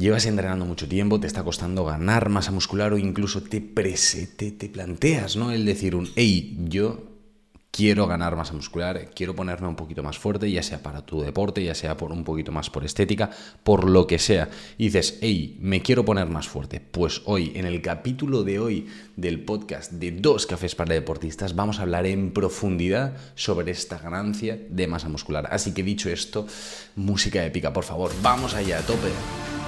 llevas entrenando mucho tiempo, te está costando ganar masa muscular o incluso te, te, te planteas, ¿no? El decir un, hey, yo quiero ganar masa muscular, quiero ponerme un poquito más fuerte, ya sea para tu deporte, ya sea por un poquito más por estética, por lo que sea. Y dices, hey, me quiero poner más fuerte. Pues hoy, en el capítulo de hoy del podcast de Dos Cafés para Deportistas, vamos a hablar en profundidad sobre esta ganancia de masa muscular. Así que dicho esto, música épica, por favor, vamos allá, a tope.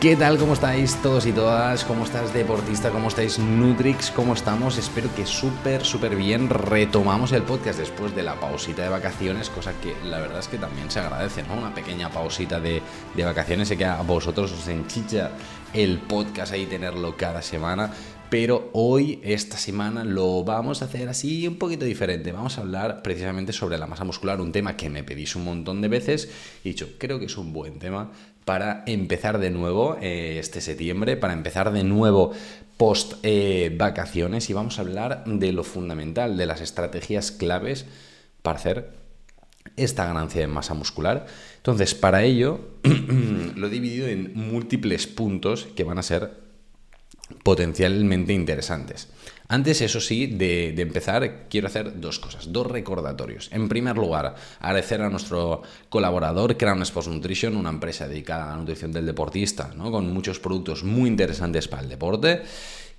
¿Qué tal? ¿Cómo estáis todos y todas? ¿Cómo estás deportista? ¿Cómo estáis Nutrix? ¿Cómo estamos? Espero que súper, súper bien. Retomamos el podcast después de la pausita de vacaciones, cosa que la verdad es que también se agradece, ¿no? Una pequeña pausita de, de vacaciones. Sé que a vosotros os enchicha el podcast ahí tenerlo cada semana. Pero hoy, esta semana, lo vamos a hacer así un poquito diferente. Vamos a hablar precisamente sobre la masa muscular, un tema que me pedís un montón de veces. Y dicho, creo que es un buen tema para empezar de nuevo eh, este septiembre, para empezar de nuevo post eh, vacaciones y vamos a hablar de lo fundamental, de las estrategias claves para hacer esta ganancia de masa muscular. Entonces, para ello lo he dividido en múltiples puntos que van a ser potencialmente interesantes. Antes, eso sí, de, empezar, quiero hacer dos cosas, dos recordatorios. En primer lugar, agradecer a nuestro colaborador Crown Sports Nutrition, una empresa dedicada a la nutrición del deportista, ¿no? con muchos productos muy interesantes para el deporte.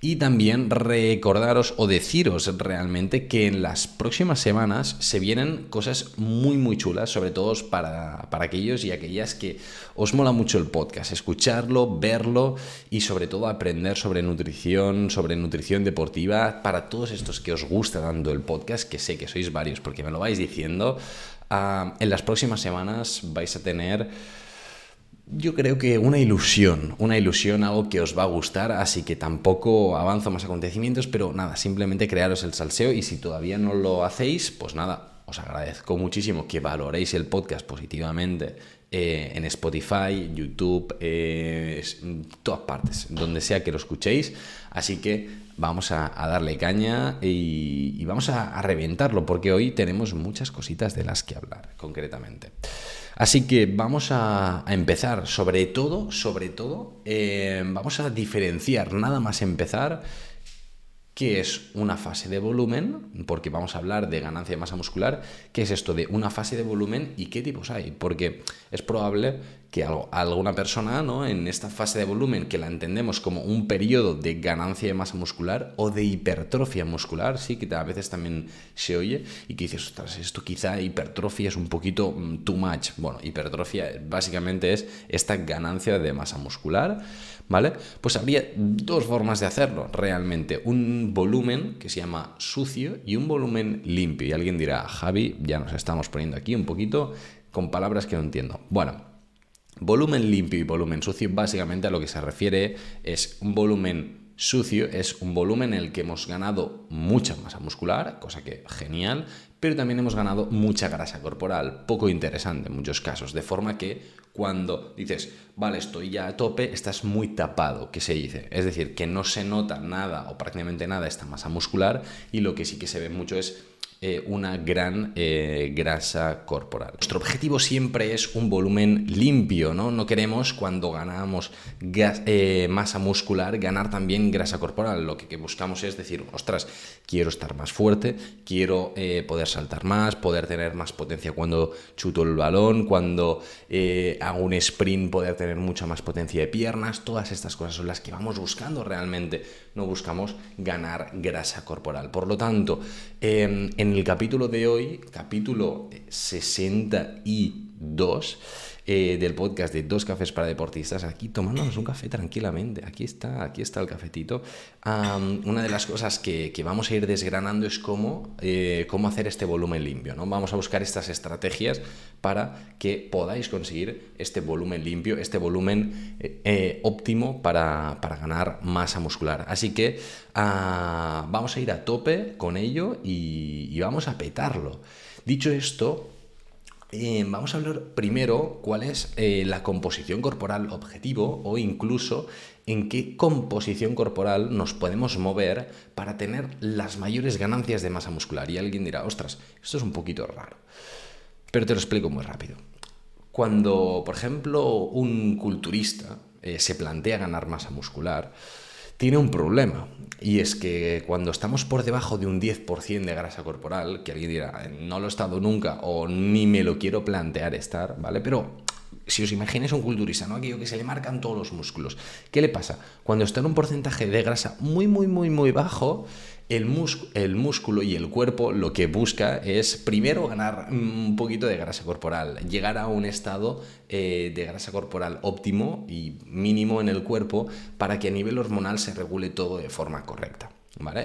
Y también recordaros o deciros realmente que en las próximas semanas se vienen cosas muy muy chulas, sobre todo para, para, aquellos y aquellas que os mola mucho el podcast, escucharlo, verlo y sobre todo aprender sobre nutrición, sobre nutrición deportiva, para todos estos que os gusta dando el podcast, que sé que sois varios porque me lo vais diciendo, ah, en las próximas semanas vais a tener yo creo que una ilusión, una ilusión, algo que os va a gustar, así que tampoco avanzo más acontecimientos, pero nada, simplemente crearos el salseo y si todavía no lo hacéis, pues nada, os agradezco muchísimo que valoréis el podcast positivamente eh, en Spotify, YouTube, eh, en todas partes, donde sea que lo escuchéis, así que vamos a, darle caña y, vamos a reventarlo, porque hoy tenemos muchas cositas de las que hablar, concretamente. Así que vamos a, empezar, sobre todo, sobre todo, eh, vamos a diferenciar nada más empezar qué es una fase de volumen, porque vamos a hablar de ganancia de masa muscular, qué es esto de una fase de volumen y qué tipos hay, porque es probable que alguna persona ¿no? en esta fase de volumen, que la entendemos como un periodo de ganancia de masa muscular o de hipertrofia muscular, sí, que a veces también se oye, y que dices, ostras, esto quizá hipertrofia es un poquito mm, too much. Bueno, hipertrofia básicamente es esta ganancia de masa muscular ¿vale? Pues habría dos formas de hacerlo realmente. Un volumen que se llama sucio y un volumen limpio. Y alguien dirá, Javi, ya nos estamos poniendo aquí un poquito con palabras que no entiendo. Bueno, volumen limpio y volumen sucio básicamente a lo que se refiere es un volumen sucio es un volumen en el que hemos ganado mucha masa muscular, cosa que genial, pero también hemos ganado mucha grasa corporal, poco interesante en muchos casos, de forma que cuando dices, vale, estoy ya a tope, estás muy tapado, que se dice. Es decir, que no se nota nada o prácticamente nada esta masa muscular y lo que sí que se ve mucho es eh, una gran eh, grasa corporal. Nuestro objetivo siempre es un volumen limpio, ¿no? No queremos cuando ganamos eh, masa muscular ganar también grasa corporal. Lo que, buscamos es decir, ostras, quiero estar más fuerte, quiero poder saltar más, poder tener más potencia cuando chuto el balón, cuando hago un sprint, poder tener mucha más potencia de piernas. Todas estas cosas son las que vamos buscando realmente. No buscamos ganar grasa corporal. Por lo tanto, em, en en el capítulo de hoy, capítulo 62 eh, del podcast de Dos Cafés para Deportistas, aquí tomándonos un café tranquilamente. Aquí está, aquí está el cafetito. una de las cosas que, vamos a ir desgranando es cómo, eh, cómo hacer este volumen limpio. ¿no? Vamos a buscar estas estrategias para que podáis conseguir este volumen limpio, este volumen eh, óptimo para, ganar masa muscular. Así que ah, vamos a ir a tope con ello y vamos a petarlo. Dicho esto, eh, vamos a hablar primero cuál es eh, la composición corporal objetivo o incluso en qué composición corporal nos podemos mover para tener las mayores ganancias de masa muscular. Y alguien dirá, ostras, esto es un poquito raro. Pero te lo explico muy rápido. cuando, por ejemplo, un culturista eh, se plantea ganar masa muscular, tiene un problema. Y es que cuando estamos por debajo de un 10% de grasa corporal, que alguien dirá, no lo he estado nunca o ni me lo quiero plantear estar, ¿vale? Pero si os imagináis un culturista, ¿no? Aquello que se le marcan todos los músculos. ¿Qué le pasa? Cuando está en un porcentaje de grasa muy, muy, muy, muy bajo, el, músculo y el cuerpo lo que busca es primero ganar un poquito de grasa corporal, llegar a un estado eh, de grasa corporal óptimo y mínimo en el cuerpo para que a nivel hormonal se regule todo de forma correcta.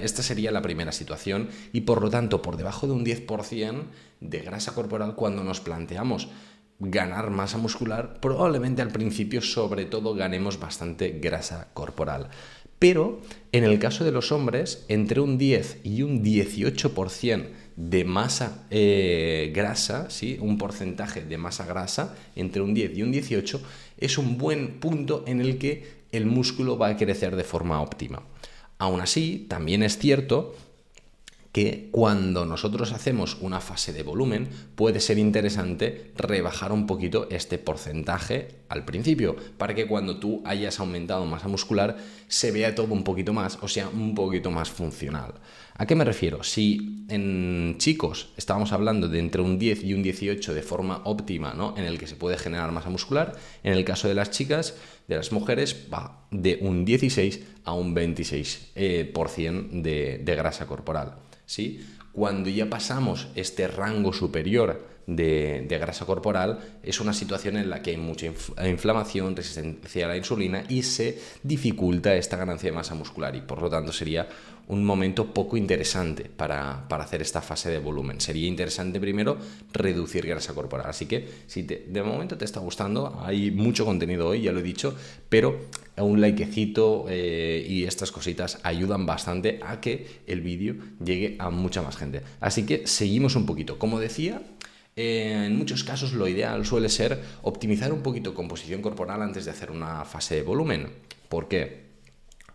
Esta sería la primera situación y por lo tanto por debajo de un 10% de grasa corporal cuando nos planteamos ganar masa muscular, probablemente al principio sobre todo ganemos bastante grasa corporal. Pero en el caso de los hombres, entre un 10 y un 18% de masa eh, grasa, ¿sí? un porcentaje de masa grasa, entre un 10 y un 18, es un buen punto en el que el músculo va a crecer de forma óptima. Aún así, también es cierto que cuando nosotros hacemos una fase de volumen puede ser interesante rebajar un poquito este porcentaje al principio para que cuando tú hayas aumentado masa muscular se vea todo un poquito más o sea un poquito más funcional. ¿A qué me refiero? Si en chicos estábamos hablando de entre un 10 y un 18 de forma óptima, ¿no? En el que se puede generar masa muscular, en el caso de las chicas, de las mujeres, va de un 16 a un 26% eh, por de, de grasa corporal. ¿sí? Cuando ya pasamos este rango superior de, grasa corporal, es una situación en la que hay mucha inflamación, resistencia a la insulina y se dificulta esta ganancia de masa muscular y por lo tanto sería un momento poco interesante para, hacer esta fase de volumen. Sería interesante primero reducir grasa corporal. Así que si de momento te está gustando, hay mucho contenido hoy, ya lo he dicho, pero un likecito eh, y estas cositas ayudan bastante a que el vídeo llegue a mucha más gente. Así que seguimos un poquito. Como decía, eh, en muchos casos lo ideal suele ser optimizar un poquito composición corporal antes de hacer una fase de volumen. ¿Por qué?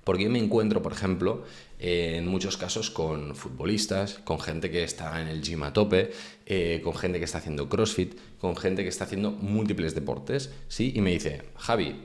Porque yo me encuentro, por ejemplo, en muchos casos con futbolistas, con gente que está en el gym a tope, eh, con gente que está haciendo CrossFit, con gente que está haciendo múltiples deportes, ¿sí? Y me dice, Javi,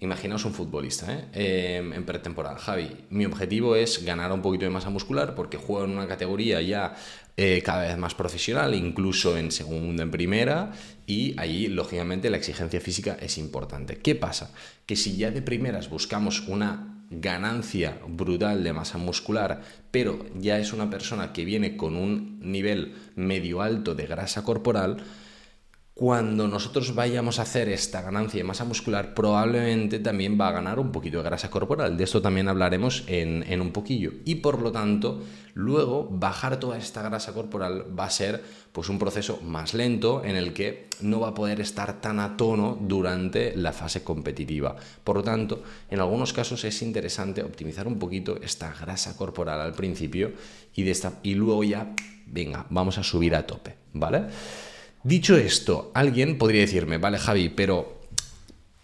Imaginaos un futbolista ¿eh? em, en pretemporada. Javi, mi objetivo es ganar un poquito de masa muscular porque juego en una categoría ya eh, cada vez más profesional, incluso en segunda, en primera, y allí, lógicamente, la exigencia física es importante. ¿Qué pasa? Que si ya de primeras buscamos una ganancia brutal de masa muscular, pero ya es una persona que viene con un nivel medio alto de grasa corporal, cuando nosotros vayamos a hacer esta ganancia de masa muscular, probablemente también va a ganar un poquito de grasa corporal. De esto también hablaremos en, un poquillo. Y por lo tanto, luego bajar toda esta grasa corporal va a ser pues, un proceso más lento en el que no va a poder estar tan a tono durante la fase competitiva. Por lo tanto, en algunos casos es interesante optimizar un poquito esta grasa corporal al principio y, de esta, y luego ya, venga, vamos a subir a tope. ¿Vale? Dicho esto, alguien podría decirme, vale Javi, pero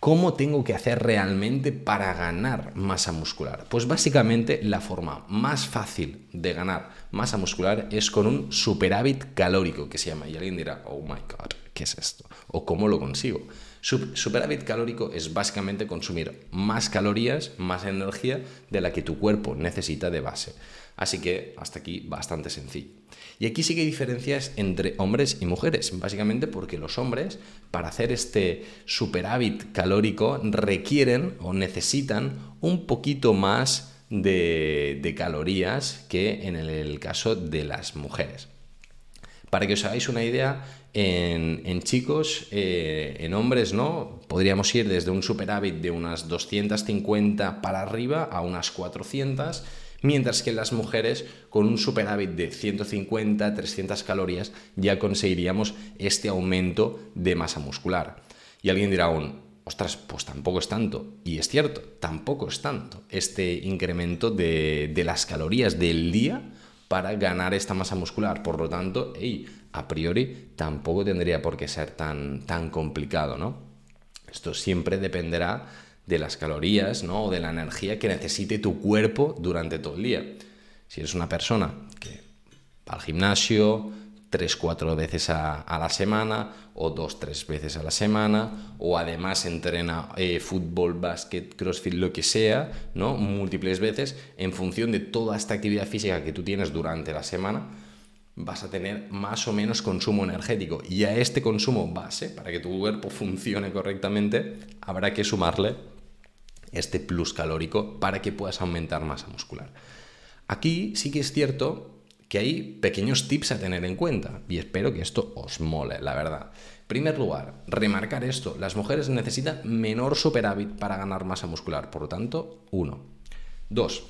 ¿cómo tengo que hacer realmente para ganar masa muscular? Pues básicamente la forma más fácil de ganar masa muscular es con un superávit calórico que se llama. Y alguien dirá, oh my god, ¿qué es esto? ¿O cómo lo consigo? Superávit calórico es básicamente consumir más calorías, más energía de la que tu cuerpo necesita de base. Así que hasta aquí bastante sencillo. Y aquí sí que hay diferencias entre hombres y mujeres, básicamente porque los hombres, para hacer este superávit calórico, requieren o necesitan un poquito más de, calorías que en el, caso de las mujeres. Para que os hagáis una idea, en, chicos, eh, en hombres, ¿no? Podríamos ir desde un superávit de unas 250 para arriba a unas 400 mientras que las mujeres con un superávit de 150, 300 calorías ya conseguiríamos este aumento de masa muscular. Y alguien dirá aún, ostras, pues tampoco es tanto. Y es cierto, tampoco es tanto este incremento de, las calorías del día para ganar esta masa muscular. Por lo tanto, a priori tampoco tendría por qué ser tan, tan complicado, ¿no? Esto siempre dependerá de las calorías ¿no? o de la energía que necesite tu cuerpo durante todo el día. Si eres una persona que va al gimnasio, 3-4 veces a, la semana o 2-3 veces a la semana o además entrena eh, fútbol, básquet, crossfit, lo que sea, ¿no? múltiples veces en función de toda esta actividad física que tú tienes durante la semana vas a tener más o menos consumo energético y a este consumo base para que tu cuerpo funcione correctamente habrá que sumarle este plus calórico para que puedas aumentar masa muscular. Aquí sí que es cierto que hay pequeños tips a tener en cuenta y espero que esto os mole, la verdad. En primer lugar, remarcar esto, las mujeres necesitan menor superávit para ganar masa muscular, por lo tanto, uno. Dos,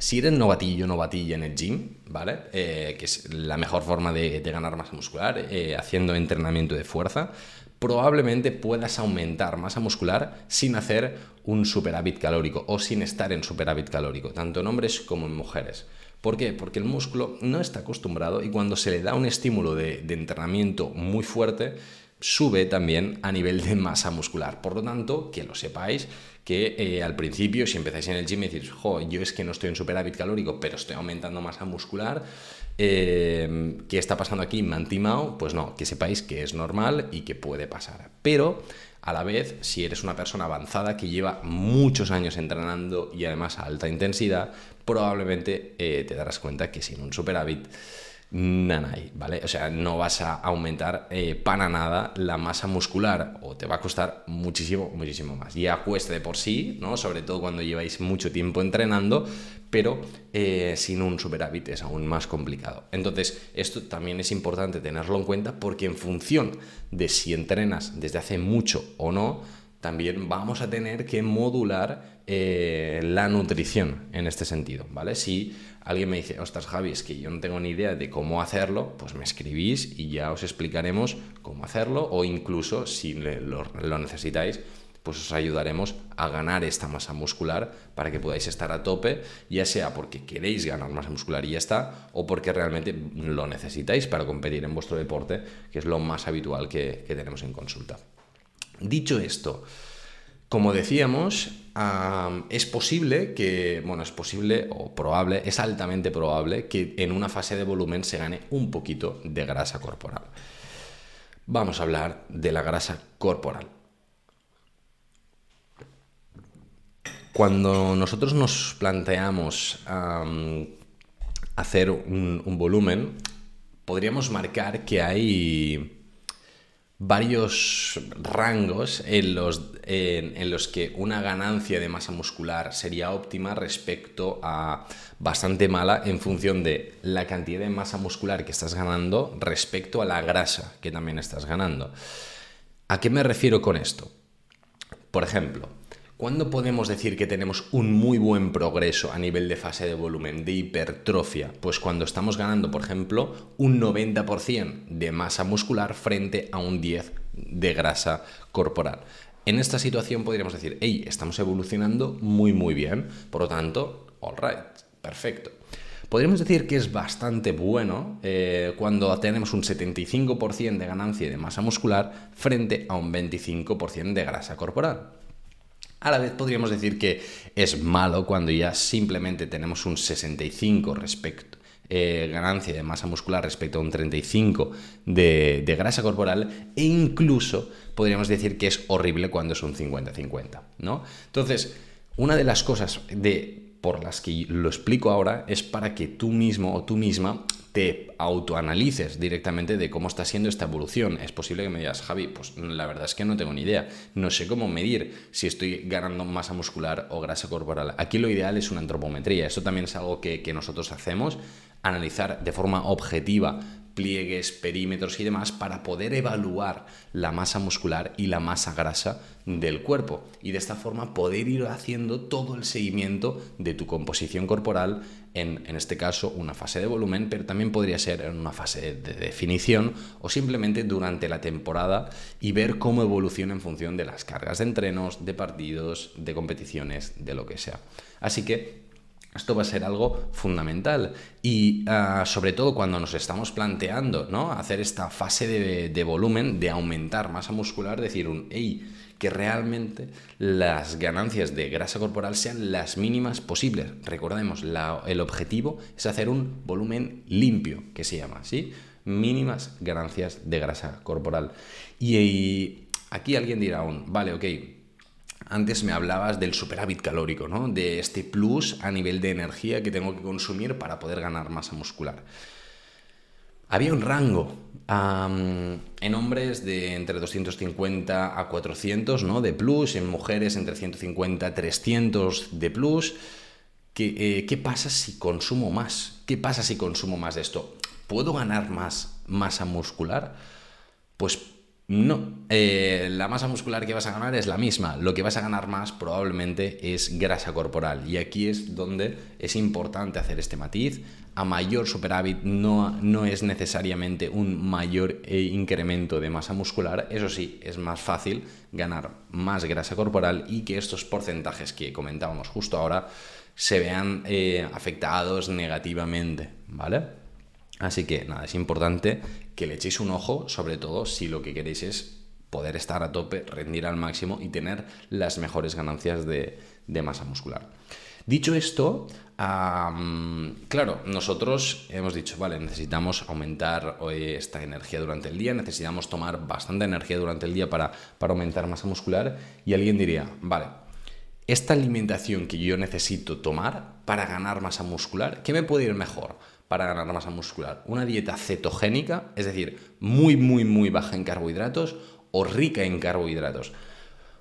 si eres novatillo, novatilla en el gym, ¿vale? Eh, que es la mejor forma de, ganar masa muscular, eh, haciendo entrenamiento de fuerza, probablemente puedas aumentar masa muscular sin hacer un superávit calórico o sin estar en superávit calórico, tanto en hombres como en mujeres. ¿Por qué? Porque el músculo no está acostumbrado y cuando se le da un estímulo de, entrenamiento muy fuerte, sube también a nivel de masa muscular. Por lo tanto, que lo sepáis, que eh, al principio, si empezáis en el gym y decís, jo, yo es que no estoy en superávit calórico, pero estoy aumentando masa muscular, eh, ¿qué está pasando aquí? ¿Me han Pues no, que sepáis que es normal y que puede pasar. Pero a la vez, si eres una persona avanzada que lleva muchos años entrenando y además a alta intensidad, probablemente eh, te darás cuenta que sin un superávit nanay, ¿vale? O sea, no vas a aumentar eh, para nada la masa muscular o te va a costar muchísimo, muchísimo más. Ya cuesta de por sí, ¿no? Sobre todo cuando lleváis mucho tiempo entrenando, pero eh, sin un superávit es aún más complicado. Entonces, esto también es importante tenerlo en cuenta porque en función de si entrenas desde hace mucho o no, también vamos a tener que modular eh, la nutrición en este sentido, ¿vale? Si alguien me dice, ostras Javi, es que yo no tengo ni idea de cómo hacerlo, pues me escribís y ya os explicaremos cómo hacerlo o incluso si lo necesitáis, pues os ayudaremos a ganar esta masa muscular para que podáis estar a tope, ya sea porque queréis ganar masa muscular y ya está, o porque realmente lo necesitáis para competir en vuestro deporte, que es lo más habitual que, tenemos en consulta. Dicho esto, como decíamos, es posible que, bueno, es posible o probable, es altamente probable que en una fase de volumen se gane un poquito de grasa corporal. Vamos a hablar de la grasa corporal. Cuando nosotros nos planteamos hacer un, volumen, podríamos marcar que hay varios rangos en los, en, los, que una ganancia de masa muscular sería óptima respecto a bastante mala en función de la cantidad de masa muscular que estás ganando respecto a la grasa que también estás ganando. ¿A qué me refiero con esto? Por ejemplo, ¿Cuándo podemos decir que tenemos un muy buen progreso a nivel de fase de volumen, de hipertrofia? Pues cuando estamos ganando, por ejemplo, un 90% de masa muscular frente a un 10% de grasa corporal. En esta situación podríamos decir, hey, estamos evolucionando muy muy bien, por lo tanto, all right, perfecto. Podríamos decir que es bastante bueno eh, cuando tenemos un 75% de ganancia de masa muscular frente a un 25% de grasa corporal. A la vez podríamos decir que es malo cuando ya simplemente tenemos un 65 respecto, eh, ganancia de masa muscular respecto a un 35 de, de, grasa corporal e incluso podríamos decir que es horrible cuando es un 50-50, ¿no? Entonces, una de las cosas de, por las que lo explico ahora es para que tú mismo o tú misma te autoanalices directamente de cómo está siendo esta evolución. Es posible que me digas, Javi, pues la verdad es que no tengo ni idea. No sé cómo medir si estoy ganando masa muscular o grasa corporal. Aquí lo ideal es una antropometría. Eso también es algo que, que nosotros hacemos, analizar de forma objetiva pliegues, perímetros y demás para poder evaluar la masa muscular y la masa grasa del cuerpo y de esta forma poder ir haciendo todo el seguimiento de tu composición corporal en, en este caso una fase de volumen, pero también podría ser en una fase de definición o simplemente durante la temporada y ver cómo evoluciona en función de las cargas de entrenos, de partidos, de competiciones, de lo que sea. Así que esto va a ser algo fundamental y ah, sobre todo cuando nos estamos planteando ¿no? hacer esta fase de, volumen, de aumentar masa muscular, decir un, hey, que realmente las ganancias de grasa corporal sean las mínimas posibles. Recordemos, el objetivo es hacer un volumen limpio, que se llama, ¿sí? mínimas ganancias de grasa corporal. Y, aquí alguien dirá aún, vale, ok, antes me hablabas del superávit calórico, ¿no? De este plus a nivel de energía que tengo que consumir para poder ganar masa muscular. Había un rango en hombres de entre 250 a 400 ¿no? de plus, en mujeres entre 150 a 300 de plus. ¿Qué, eh, ¿Qué pasa si consumo más? ¿Qué pasa si consumo más de esto? ¿Puedo ganar más masa muscular? Pues no, eh, la masa muscular que vas a ganar es la misma. Lo que vas a ganar más probablemente es grasa corporal. Y aquí es donde es importante hacer este matiz. A mayor superávit no, no es necesariamente un mayor eh, incremento de masa muscular. Eso sí, es más fácil ganar más grasa corporal y que estos porcentajes que comentábamos justo ahora se vean eh, afectados negativamente. ¿Vale? Así que nada, es importante que le echéis un ojo, sobre todo si lo que queréis es poder estar a tope, rendir al máximo y tener las mejores ganancias de, masa muscular. Dicho esto, claro, nosotros hemos dicho, vale, necesitamos aumentar esta energía durante el día, necesitamos tomar bastante energía durante el día para, para aumentar masa muscular y alguien diría, vale, esta alimentación que yo necesito tomar para ganar masa muscular, ¿qué me puede ir mejor? Para ganar masa muscular? ¿Una dieta cetogénica, es decir, muy, muy, muy baja en carbohidratos o rica en carbohidratos?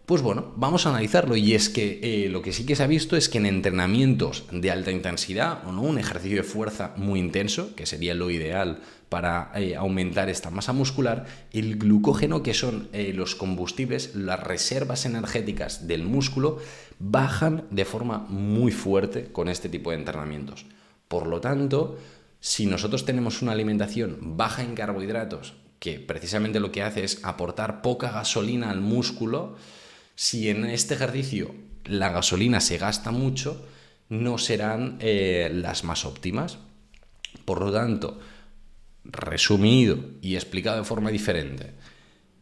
Pues bueno, vamos a analizarlo y es que eh, lo que sí que se ha visto es que en entrenamientos de alta intensidad o no un ejercicio de fuerza muy intenso, que sería lo ideal para eh, aumentar esta masa muscular, el glucógeno, que son eh, los combustibles, las reservas energéticas del músculo, bajan de forma muy fuerte con este tipo de entrenamientos. Por lo tanto, si nosotros tenemos una alimentación baja en carbohidratos, que precisamente lo que hace es aportar poca gasolina al músculo, si en este ejercicio la gasolina se gasta mucho, no serán eh, las más óptimas. Por lo tanto, resumido y explicado de forma diferente,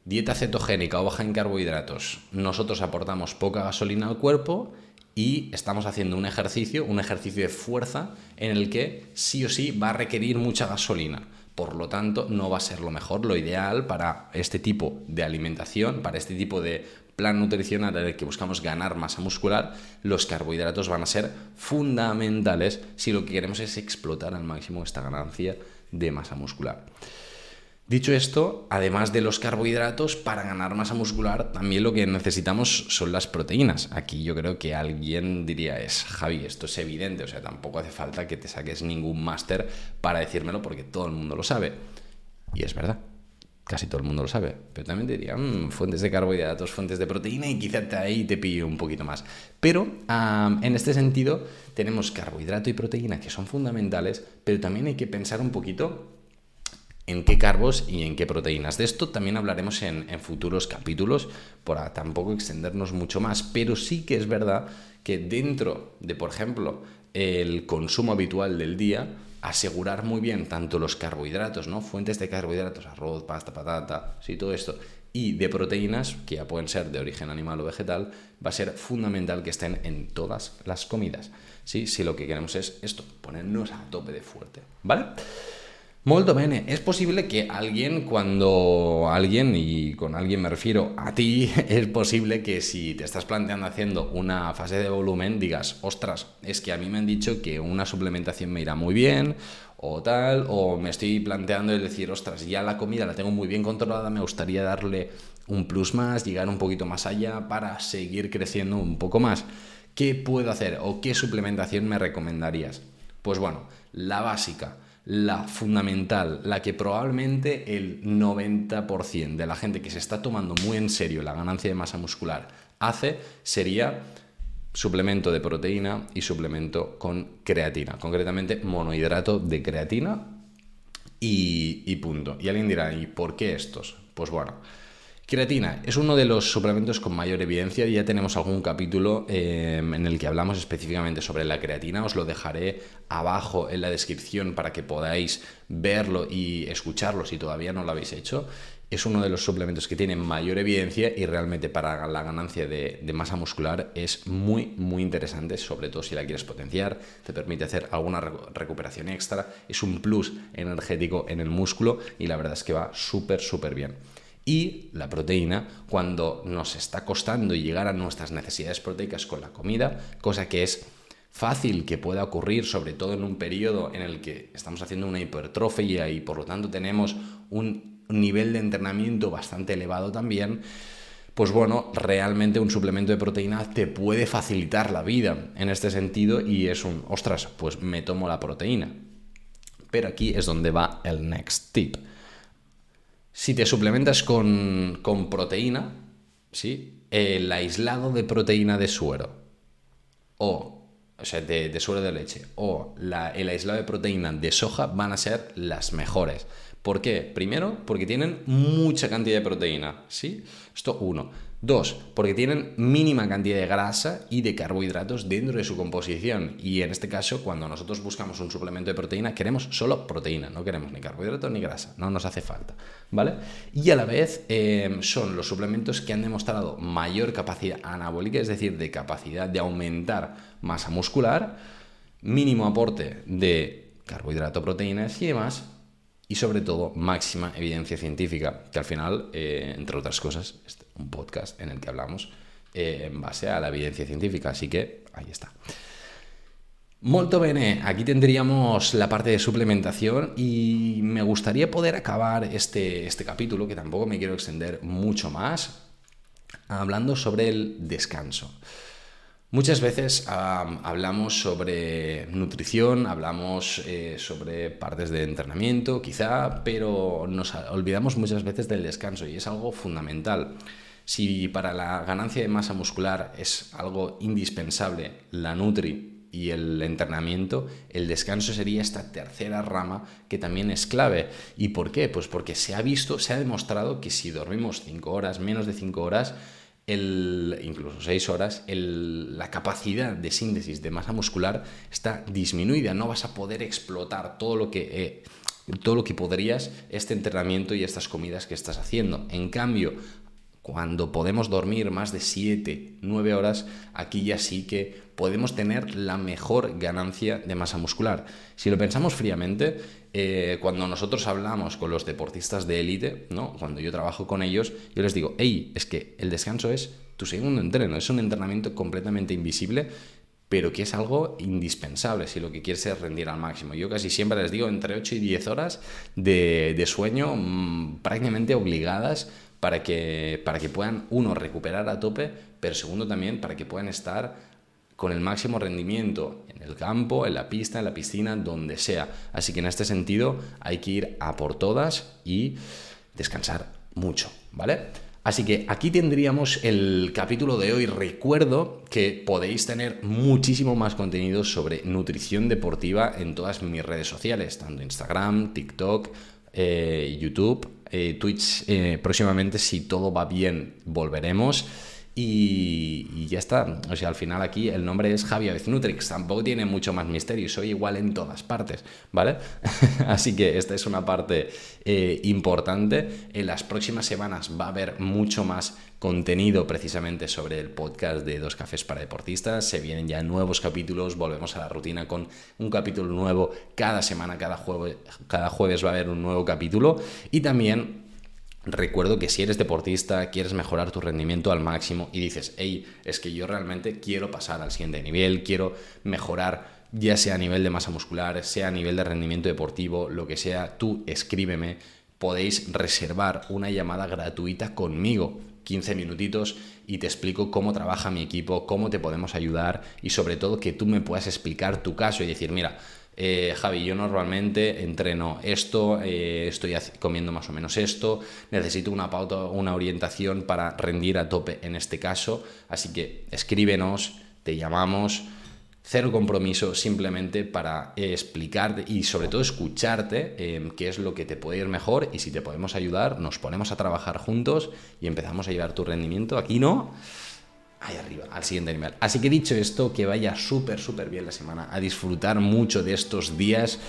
dieta cetogénica o baja en carbohidratos, nosotros aportamos poca gasolina al cuerpo y estamos haciendo un ejercicio, un ejercicio de fuerza en el que sí o sí va a requerir mucha gasolina. Por lo tanto, no va a ser lo mejor, lo ideal para este tipo de alimentación, para este tipo de plan nutricional en el que buscamos ganar masa muscular, los carbohidratos van a ser fundamentales si lo que queremos es explotar al máximo esta ganancia de masa muscular. Dicho esto, además de los carbohidratos, para ganar masa muscular también lo que necesitamos son las proteínas. Aquí yo creo que alguien diría es, Javi, esto es evidente, o sea, tampoco hace falta que te saques ningún máster para decírmelo porque todo el mundo lo sabe. Y es verdad, casi todo el mundo lo sabe. Pero también diría, mm, fuentes de carbohidratos, fuentes de proteína y quizá ahí te pillo un poquito más. Pero en este sentido tenemos carbohidrato y proteína que son fundamentales, pero también hay que pensar un poquito en qué carbos y en qué proteínas. De esto también hablaremos en, futuros capítulos, para tampoco extendernos mucho más, pero sí que es verdad que dentro de, por ejemplo, el consumo habitual del día, asegurar muy bien tanto los carbohidratos, ¿no? Fuentes de carbohidratos, arroz, pasta, patata, sí, todo esto, y de proteínas, que ya pueden ser de origen animal o vegetal, va a ser fundamental que estén en todas las comidas. ¿sí? Si lo que queremos es esto, ponernos a tope de fuerte, ¿vale? Molto bene. Es posible que alguien, cuando alguien, y con alguien me refiero a ti, es posible que si te estás planteando haciendo una fase de volumen, digas, ostras, es que a mí me han dicho que una suplementación me irá muy bien, o tal, o me estoy planteando el decir, ostras, ya la comida la tengo muy bien controlada, me gustaría darle un plus más, llegar un poquito más allá para seguir creciendo un poco más. ¿Qué puedo hacer o qué suplementación me recomendarías? Pues bueno, la básica la fundamental, la que probablemente el 90% de la gente que se está tomando muy en serio la ganancia de masa muscular hace, sería suplemento de proteína y suplemento con creatina, concretamente monohidrato de creatina y, punto. Y alguien dirá, ¿y por qué estos? Pues bueno, Creatina es uno de los suplementos con mayor evidencia. Ya tenemos algún capítulo em, en el que hablamos específicamente sobre la creatina. Os lo dejaré abajo en la descripción para que podáis verlo y escucharlo si todavía no lo habéis hecho. es uno de los suplementos que tiene mayor evidencia y realmente para la ganancia de, masa muscular es muy, muy interesante, sobre todo si la quieres potenciar, te permite hacer alguna recuperación extra, es un plus energético en el músculo y la verdad es que va súper, súper bien. Y la proteína, cuando nos está costando llegar a nuestras necesidades proteicas con la comida, cosa que es fácil que pueda ocurrir, sobre todo en un periodo en el que estamos haciendo una hipertrofia y por lo tanto tenemos un nivel de entrenamiento bastante elevado también, pues bueno, realmente un suplemento de proteína te puede facilitar la vida en este sentido y es un, ostras, pues me tomo la proteína. Pero aquí es donde va el next tip. Si te suplementas con, proteína, ¿sí? el aislado de proteína de suero o, o sea, de, suero de leche o el aislado de proteína de soja van a ser las mejores. ¿Por qué? Primero, porque tienen mucha cantidad de proteína, ¿sí? Esto uno. Dos, porque tienen mínima cantidad de grasa y de carbohidratos dentro de su composición. Y en este caso, cuando nosotros buscamos un suplemento de proteína, queremos solo proteína, no queremos ni carbohidratos ni grasa, no nos hace falta, ¿vale? Y a la vez eh, son los suplementos que han demostrado mayor capacidad anabólica, es decir, de capacidad de aumentar masa muscular, mínimo aporte de carbohidrato, proteínas y demás, y sobre todo máxima evidencia científica, que al final, eh, entre otras cosas, es un podcast en el que hablamos eh, en base a la evidencia científica, así que ahí está. Molto bene, aquí tendríamos la parte de suplementación y me gustaría poder acabar este, este capítulo, que tampoco me quiero extender mucho más, hablando sobre el descanso. Muchas veces hablamos sobre nutrición, hablamos eh, sobre partes de entrenamiento, quizá, pero nos olvidamos muchas veces del descanso y es algo fundamental. Si para la ganancia de masa muscular es algo indispensable la nutri y el entrenamiento, el descanso sería esta tercera rama que también es clave. ¿Y por qué? Pues porque se ha visto, se ha demostrado que si dormimos 5 horas, menos de 5 horas, el, incluso 6 horas, la capacidad de síntesis de masa muscular está disminuida, no vas a poder explotar todo lo que... Eh, todo lo que podrías este entrenamiento y estas comidas que estás haciendo. En cambio, cuando podemos dormir más de 7, 9 horas, aquí ya sí que podemos tener la mejor ganancia de masa muscular. Si lo pensamos fríamente, eh, cuando nosotros hablamos con los deportistas de élite, ¿no? cuando yo trabajo con ellos, yo les digo, hey, es que el descanso es tu segundo entreno, es un entrenamiento completamente invisible, pero que es algo indispensable si lo que quieres es rendir al máximo. Yo casi siempre les digo entre 8 y 10 horas de, sueño mm, prácticamente obligadas para que, para que puedan, uno, recuperar a tope, pero segundo también para que puedan estar con el máximo rendimiento en el campo, en la pista, en la piscina, donde sea. Así que en este sentido hay que ir a por todas y descansar mucho, ¿vale? Así que aquí tendríamos el capítulo de hoy. Recuerdo que podéis tener muchísimo más contenido sobre nutrición deportiva en todas mis redes sociales, tanto Instagram, TikTok, eh, YouTube, eh, Twitch. Eh, próximamente, si todo va bien, volveremos. Y, ya está. O sea, al final aquí el nombre es Javi Nutrix. Tampoco tiene mucho más misterio. Soy igual en todas partes, ¿vale? Así que esta es una parte eh, importante. En las próximas semanas va a haber mucho más contenido precisamente sobre el podcast de Dos Cafés para Deportistas. Se vienen ya nuevos capítulos. Volvemos a la rutina con un capítulo nuevo cada semana. Cada jueves, cada jueves va a haber un nuevo capítulo. Y también Recuerdo que si eres deportista, quieres mejorar tu rendimiento al máximo y dices, hey, es que yo realmente quiero pasar al siguiente nivel, quiero mejorar ya sea a nivel de masa muscular, sea a nivel de rendimiento deportivo, lo que sea, tú escríbeme, podéis reservar una llamada gratuita conmigo, 15 minutitos, y te explico cómo trabaja mi equipo, cómo te podemos ayudar y sobre todo que tú me puedas explicar tu caso y decir, mira, eh, Javi, yo normalmente entreno esto, eh, estoy comiendo más o menos esto, necesito una pauta, una orientación para rendir a tope en este caso, así que escríbenos, te llamamos, cero compromiso simplemente para explicarte y sobre todo escucharte eh, qué es lo que te puede ir mejor y si te podemos ayudar, nos ponemos a trabajar juntos y empezamos a llevar tu rendimiento. Aquí no ahí arriba, al siguiente nivel. Así que dicho esto, que vaya súper, súper bien la semana, a disfrutar mucho de estos días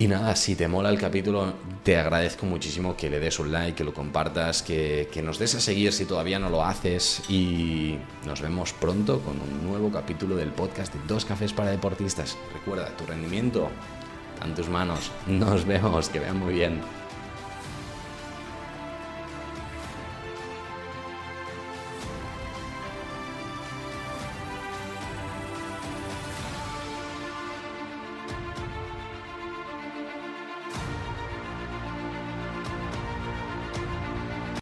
Y nada, si te mola el capítulo, te agradezco muchísimo que le des un like, que lo compartas, que, que, nos des a seguir si todavía no lo haces. Y nos vemos pronto con un nuevo capítulo del podcast de Dos Cafés para Deportistas. Recuerda, tu rendimiento en tus manos. Nos vemos, que vean muy bien.